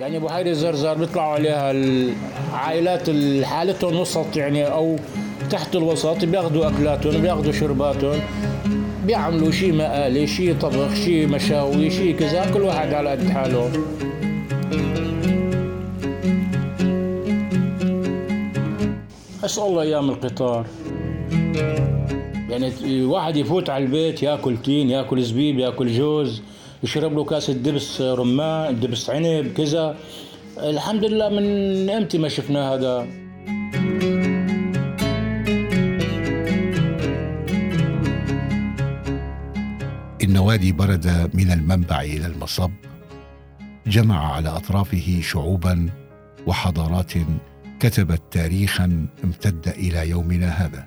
يعني بحيرة زرزر بيطلعوا عليها العائلات اللي حالتهم وسط يعني أو تحت الوسط بياخذوا أكلاتهم بياخذوا شرباتهم بيعملوا شيء مقالي شيء طبخ شيء مشاوي شيء كذا كل واحد على قد حاله. اسال الله أيام القطار. يعني واحد يفوت على البيت ياكل تين ياكل زبيب ياكل جوز. يشرب له كاسة دبس رمان دبس عنب كذا. الحمد لله من إمتى ما شفنا هذا. إن وادي برد من المنبع إلى المصب جمع على أطرافه شعوبا وحضارات كتبت تاريخا امتد إلى يومنا هذا.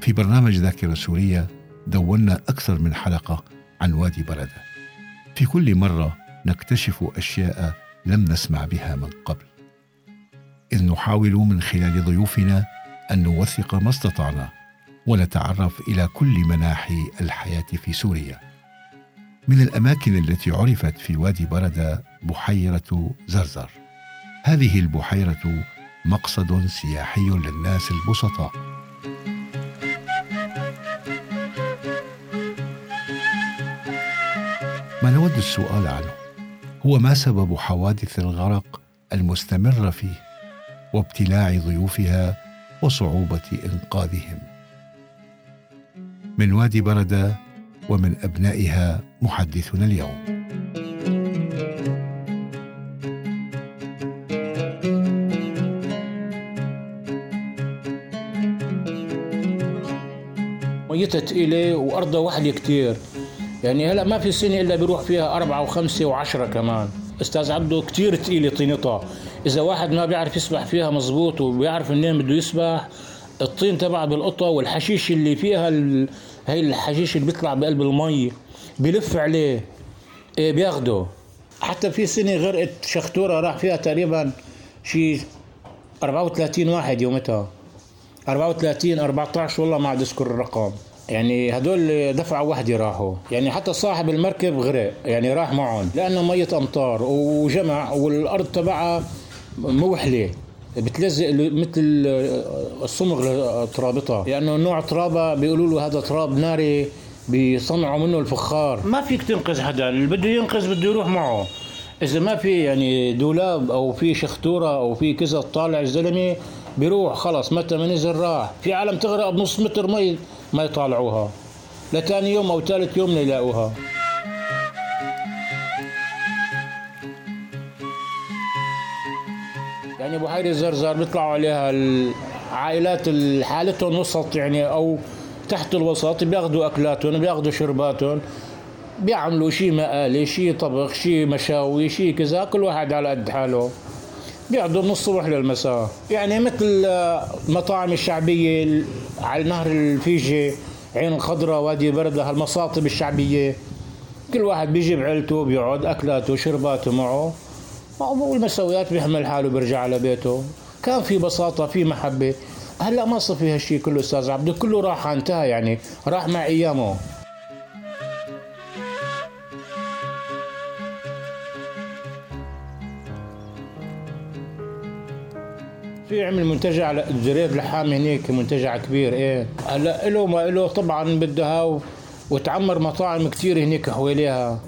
في برنامج ذاكرة سورية دونا أكثر من حلقة عن وادي بردة في كل مرة نكتشف أشياء لم نسمع بها من قبل. إذ نحاول من خلال ضيوفنا أن نوثق ما استطعنا ونتعرف إلى كل مناحي الحياة في سوريا. من الأماكن التي عرفت في وادي بردة بحيرة زرزر. هذه البحيرة مقصد سياحي للناس البسطاء. ما نود السؤال عنه؟ هو ما سبب حوادث الغرق المستمره فيه وابتلاع ضيوفها وصعوبة إنقاذهم؟ من وادي برده ومن أبنائها محدثنا اليوم. ميتها تقيلة وأرضها وحدة كتير يعني هلا ما في سنة إلا بيروح فيها أربعة وخمسة وعشرة كمان. أستاذ عبده كتير تقيلة طينتها. إذا واحد ما بيعرف يسبح فيها مزبوط وبيعرف منين بده يسبح الطين تبع بالقطة والحشيش اللي فيها ال... هي الحشيش اللي بيطلع بقلب المي بلف عليه إيه بياخده. حتى في سنة غرقت شختورة راح فيها تقريبا شي 34 واحد يومتها. 34 14 والله ما عاد أذكر الرقم. يعني هدول دفعة واحدة راحوا. يعني حتى صاحب المركب غرق يعني راح معهم. لأنه مية أمطار وجمع والأرض تبعها موحلة بتلزق مثل الصمغ ترابطها لأنه نوع ترابة بيقولوا له هذا تراب ناري بيصنعوا منه الفخار. ما فيك تنقذ حدا اللي بده ينقذ بده يروح معه. إذا ما في يعني دولاب أو في شختوره أو في كذا طالع الزلمة بيروح خلص متى ما نزل راح. في عالم تغرق بنص متر مي. ما يطالعوها. لتاني يوم أو ثالث يوم يلاقوها يعني بحيرة زرزر بيطلعوا عليها العائلات اللي حالتهم وسط يعني أو تحت الوسط بياخذوا أكلاتهم بياخذوا شرباتهم بيعملوا شيء مقالي شيء طبخ شيء مشاوي شيء كذا كل واحد على قد حاله. بيقعدوا من الصبح للمساء. يعني مثل المطاعم الشعبية على نهر الفيجي عين الخضراء وادي بردة هالمصاطب الشعبية. كل واحد بيجيب عيلته بيقعد أكلاته شرباته معه. والمساويات بيحمل حاله بيرجع على بيته. كان في بساطة في محبة. هلأ ما صار في هالشيء كله أستاذ عبده كله راح انتهى يعني. راح مع أيامه. في عمل منتجع جريد لحام هنيك منتجع كبير إيه. هلا له ما له طبعا بدها وتعمر مطاعم كثير هنيك حواليها.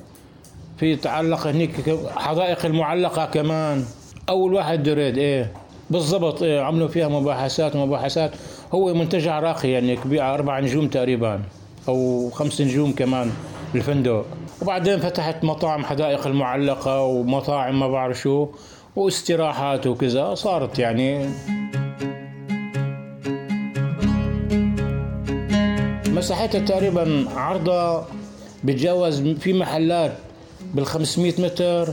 في تعلق هنيك حدائق المعلقة كمان. أول واحد دريد إيه. بالضبط إيه عملوا فيها مباحثات ومباحثات هو منتجع راقي يعني كبير أربع نجوم تقريبا أو خمس نجوم كمان الفندق. وبعدين فتحت مطاعم حدائق المعلقة ومطاعم ما بعرف شو. واستراحات وكذا صارت يعني. مساحتها تقريبا عرضها بتجاوز في محلات بال 500 متر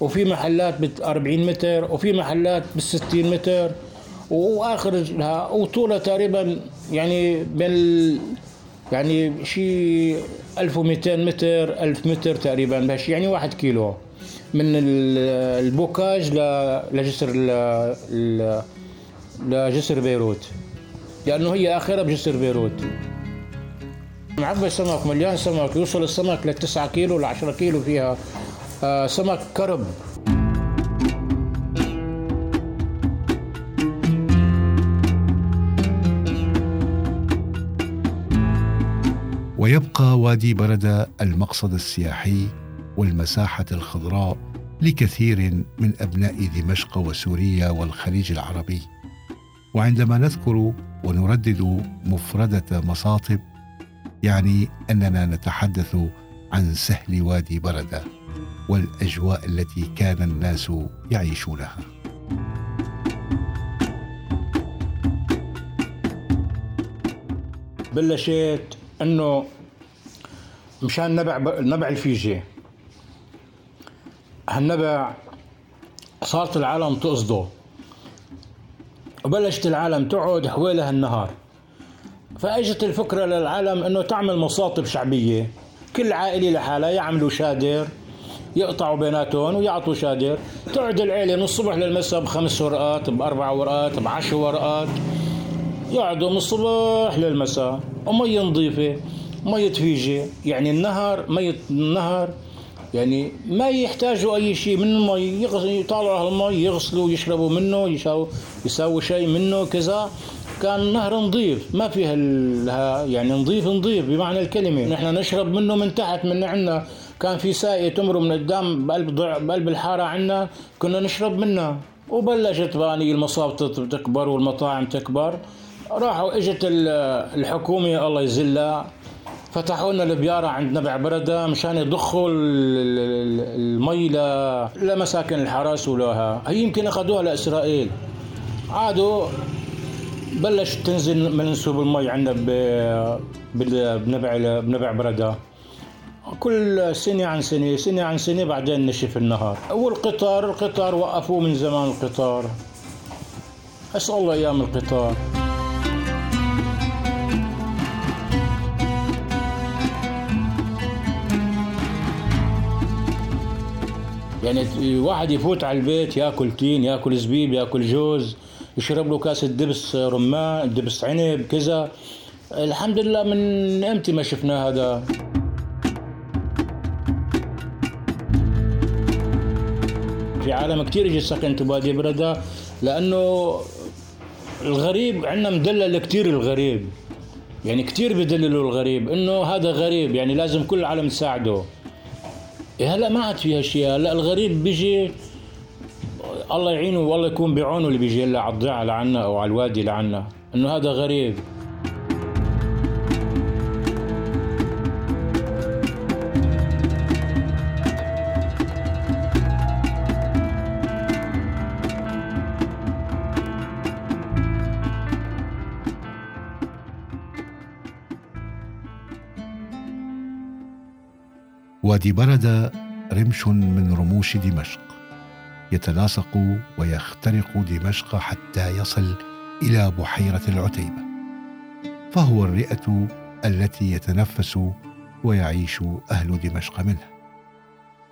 وفي محلات بال 40 متر وفي محلات بال 60 متر وآخر وطولها تقريبا يعني بين يعني شيء 1200 متر 1000 متر تقريبا بهالشيء يعني واحد كيلو. من البوكاج لجسر لجسر بيروت. لأنه هي اخرها بجسر بيروت. معبى سمك مليان سمك يوصل السمك ل 9 كيلو ل 10 كيلو فيها آه سمك كرب. ويبقى وادي بردة المقصد السياحي والمساحة الخضراء لكثير من أبناء دمشق وسوريا والخليج العربي. وعندما نذكر ونردد مفردة مصاطب يعني أننا نتحدث عن سهل وادي بردة والأجواء التي كان الناس يعيشونها. بلشت إنه مشان نبع نبع الفيجي هالنبع صارت العالم تقصده. وبلشت العالم تقعد حوالي هالنهار. فاجت الفكرة للعالم إنه تعمل مصاطب شعبية. كل عائلة لحالها يعملوا شادر يقطعوا بيناتهم ويعطوا شادر. تقعد العيلة من الصبح للمساء بخمس ورقات بأربع ورقات بعشر ورقات. يقعدوا من الصبح للمساء. ومية نظيفة مية فيجي يعني النهر مية النهر يعني ما يحتاجوا أي شيء من المي يطالعوا المي يغسلوا يشربوا منه يساووا يساووا شيء منه كذا. كان نهر نظيف ما فيها يعني نظيف نظيف بمعنى الكلمة. نحن نشرب منه من تحت من عندنا. كان في ساقية تمر من قدام بقلب بقلب الحارة عندنا كنا نشرب منها وبلشت باني المصاب تكبر والمطاعم تكبر. راحوا إجت الحكومة الله يذلها فتحوا لنا البيارة عند نبع بردة مشان يضخوا المي لمساكن الحرس ولها هي يمكن أخذوها لإسرائيل. عادوا بلشت تنزل منسوب المي عندنا بنبع بنبع بردة. كل سنة عن سنة سنة عن سنة بعدين نشف النهار. والقطار القطار وقفوه من زمان القطار. أسأل الله أيام القطار. يعني واحد يفوت على البيت ياكل تين ياكل زبيب ياكل جوز يشرب له كاسة دبس رمان دبس عنب كذا. الحمد لله من إمتى ما شفنا هذا. في عالم كثير يجي سكن تبادي بردة لأنه الغريب عندنا مدلل كثير الغريب. يعني كثير بدللوا الغريب إنه هذا غريب. يعني لازم كل العالم تساعده. هلا ما عاد فيها شيء هلا الغريب بيجي الله يعينه والله يكون بعونه اللي بيجي هلا على الضيعة لعنا أو على الوادي لعنا إنه هذا غريب. وادي برد رمش من رموش دمشق يتلاصق ويخترق دمشق حتى يصل إلى بحيرة العتيبة. فهو الرئة التي يتنفس ويعيش أهل دمشق منها.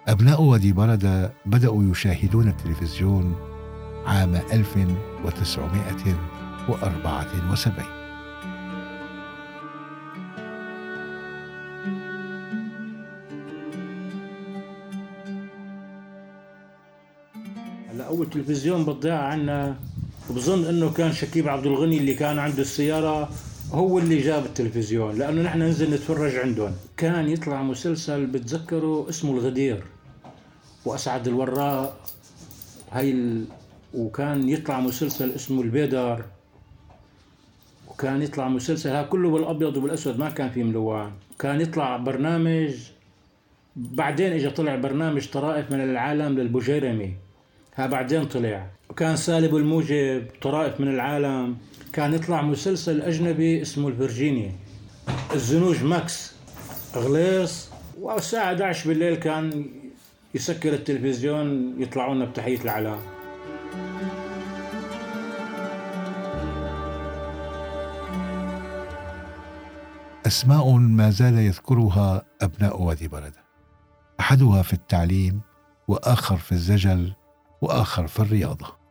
أبناء وادي برد بدأوا يشاهدون التلفزيون عام 1974 اول تلفزيون بالضيعه عنا. وبظن إنه كان شكيب عبد الغني اللي كان عنده السيارة هو اللي جاب التلفزيون لأنه نحن ننزل نتفرج عندهم. كان يطلع مسلسل بتذكره اسمه الغدير وأسعد الوراء. هاي ال... وكان يطلع مسلسل اسمه البيدر. وكان يطلع مسلسل ها كله بالأبيض وبالأسود ما كان فيه ملون كان يطلع برنامج بعدين اجى طلع برنامج طرائف من العالم للبوجيرمي. ها بعدين طلع. وكان سالب الموجب طرائف من العالم. كان يطلع مسلسل أجنبي اسمه الفرجينيا الزنوج ماكس غليص والساعة 11 بالليل كان يسكر التلفزيون يطلعوا لنا بتحية العلام أسماء ما زال يذكرها أبناء وادي بردة أحدها في التعليم وآخر في الزجل وآخر في الرياضة.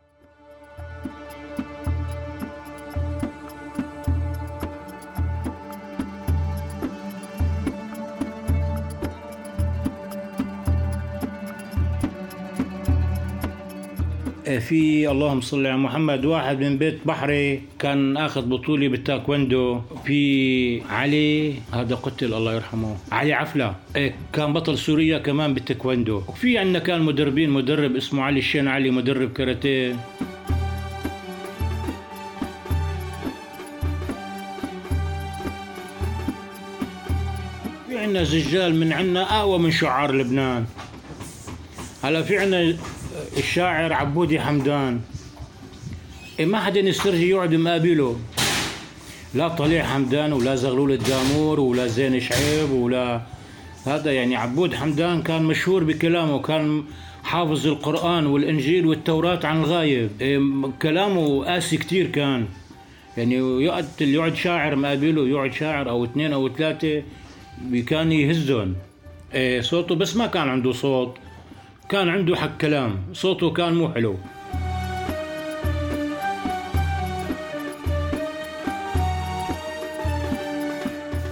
في اللهم صل على محمد. واحد من بيت بحري كان آخذ بطوله بالتايكوندو في علي هذا قتل الله يرحمه. علي عفلة. آه، كان بطل سوريا كمان بالتايكوندو وفي عندنا كان مدربين مدرب اسمه علي الشين علي مدرب كاراتيه. عندنا زجال من عندنا اقوى من شعار لبنان. هلا في عندنا الشاعر عبودي حمدان. ما حدا يسترجي يقعد مقابله لا طليع حمدان ولا زغلول الدامور ولا زين شعيب ولا هذا يعني عبود حمدان كان مشهور بكلامه كان حافظ القرآن والإنجيل والتوراة عن الغايب. إيه كلامه قاسي كتير كان. يعني يقعد يقعد شاعر مقابله يقعد شاعر أو اثنين أو ثلاثة كان يهزهم. إيه صوته بس ما كان عنده صوت. كان عنده حق كلام. صوته كان مو حلو.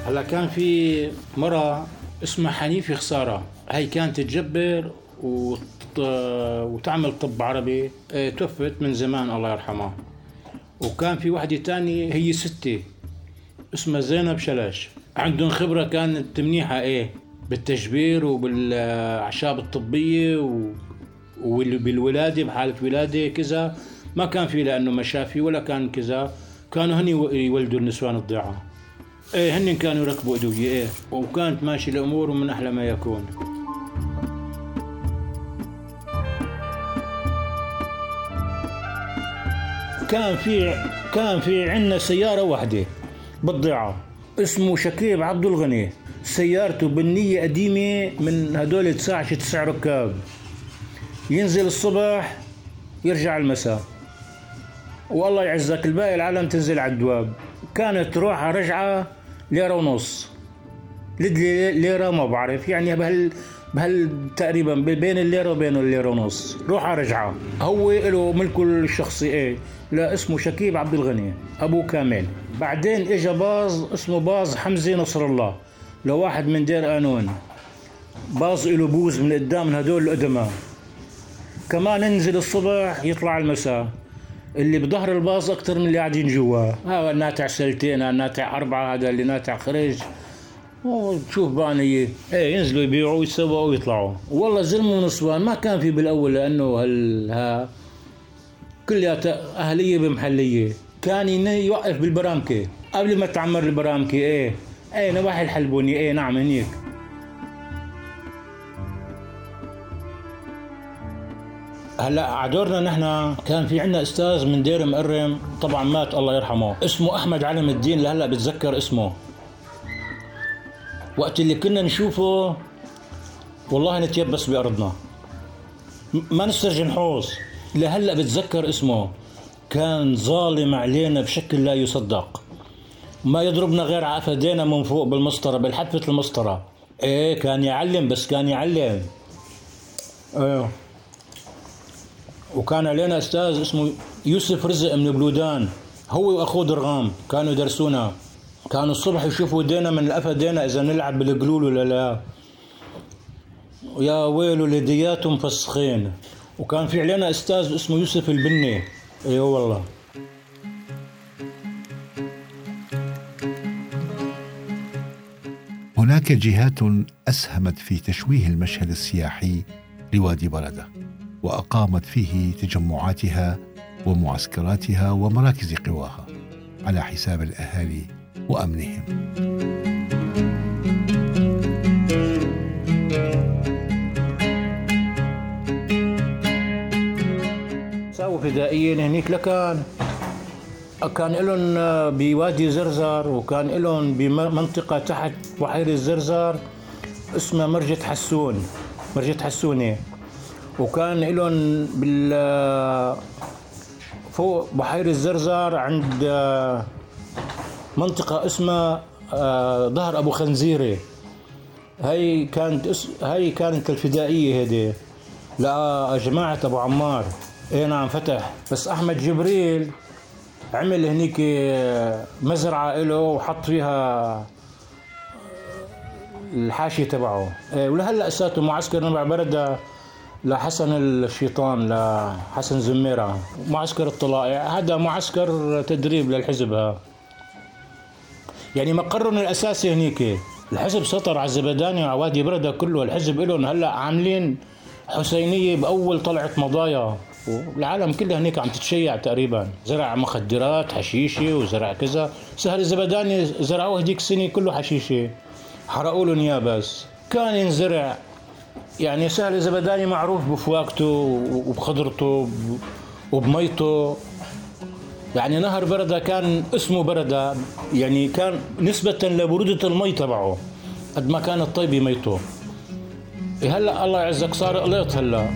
هلا كان في مرة اسمها حنيفة خسارة. هاي كانت تجبر وت... وتعمل طب عربي. آه توفت من زمان الله يرحمها وكان في وحدة تانية هي ستة اسمها زينب شلاش عندهم خبرة كانت منيحة إيه. بالتجبير وبالأعشاب الطبية وبالولاده بحالة ولادة كذا. ما كان في لأنه مشافي ولا كان كذا. كانوا هن يولدوا النسوان الضيعه إيه هن كانوا يركبوا أدوية إيه. وكانت ماشي الأمور ومن أحلى ما يكون. كان في كان في عندنا سيارة واحدة بالضيعه اسمه شكيب عبد الغني. سيارته بنية قديمة من هدول تسعة تسع ركاب. ينزل الصبح يرجع المساء. والله يعزك الباقي العالم تنزل على الدواب. كانت روحها رجعة ليرة ونص. ليرة ما بعرف. يعني بهال بهال تقريبا بين الليرة وبين الليرة ونص. روحها رجعة. هو له ملكه الشخصي إيه؟ لا اسمه شكيب عبد الغني ابو كامل. بعدين اجى باص اسمه باص حمزة نصر الله. لواحد من دير قانون باص له بوز من قدام هدول القدماء كمان ننزل الصبح يطلع المساء. اللي بظهر الباص أكثر من اللي قاعدين جوا. هذا ناتع سلتين هذا ناتع أربعة هذا اللي ناتع خرج وتشوف بانية. إيه ينزلوا يبيعوا ويسووا ويطلعوا. والله زلمة ونصبان ما كان في بالأول لأنه هال ها كلياتها أهلية بمحلية. كان يوقف بالبرامكة. قبل ما تعمر البرامكة إيه. اي نواحي الحلبوني اي نعم هنيك. هلأ عدورنا نحن. كان في عندنا أستاذ من دير مقرم. طبعا مات الله يرحمه. اسمه أحمد علم الدين. لهلأ بتذكر اسمه. وقت اللي كنا نشوفه والله نتيبس بأرضنا. ما نسترجي نحوص لهلأ بتذكر اسمه. كان ظالم علينا بشكل لا يصدق. ما يضربنا غير على من فوق بالمسطرة بالحفه المسطرة. إيه كان يعلم بس كان يعلم. إيه وكان علينا أستاذ اسمه يوسف رزق من بلودان. هو وأخوه درغام كانوا يدرسونا. كانوا الصبح يشوفوا دينا من القفا دينا إذا نلعب بالقلول ولا لا. يا ويلو لدياتهم فسخين. وكان في علينا أستاذ اسمه يوسف البني. اي والله. هناك جهات أسهمت في تشويه المشهد السياحي لوادي برده وأقامت فيه تجمعاتها ومعسكراتها ومراكز قواها على حساب الأهالي وأمنهم. فدائيين هنيك لكان. كان لهم بوادي زرزر وكان لهم بمنطقة تحت بحيرة زرزر اسمها مرجة حسون مرجة حسونة وكان لهم بال فوق بحيرة الزرزر عند منطقة اسمها آه، ظهر أبو خنزيرة هاي كانت هاي كانت الفدائية هيدي لجماعة أبو عمار. اي نعم فتح. بس أحمد جبريل عمل هنيك مزرعة له وحط فيها الحاشية تبعه. إيه، ولهلأ اساته معسكر نبع بردة لحسن الشيطان لحسن زميرة. معسكر الطلائع هذا معسكر تدريب للحزب ها. يعني مقرهم الأساسي هنيك. الحزب سطر على الزبداني وعلى وادي بردة كله. الحزب لهم هلأ عاملين حسينية بأول طلعة مضايا. والعالم كلها هنيك عم تتشيع تقريبا. زرع مخدرات حشيشة وزرع كذا. سهل الزبداني زرعوه هديك السنة كله حشيشة. حرقوا لهم إياه بس. كان ينزرع. يعني سهل الزبداني معروف بفواكته وبخضرته وبميته. يعني نهر بردة كان اسمه بردة. يعني كان نسبة لبرودة المي تبعه قد ما كانت طيبة ميته. إيه هلا الله يعزك صار قليط هلا.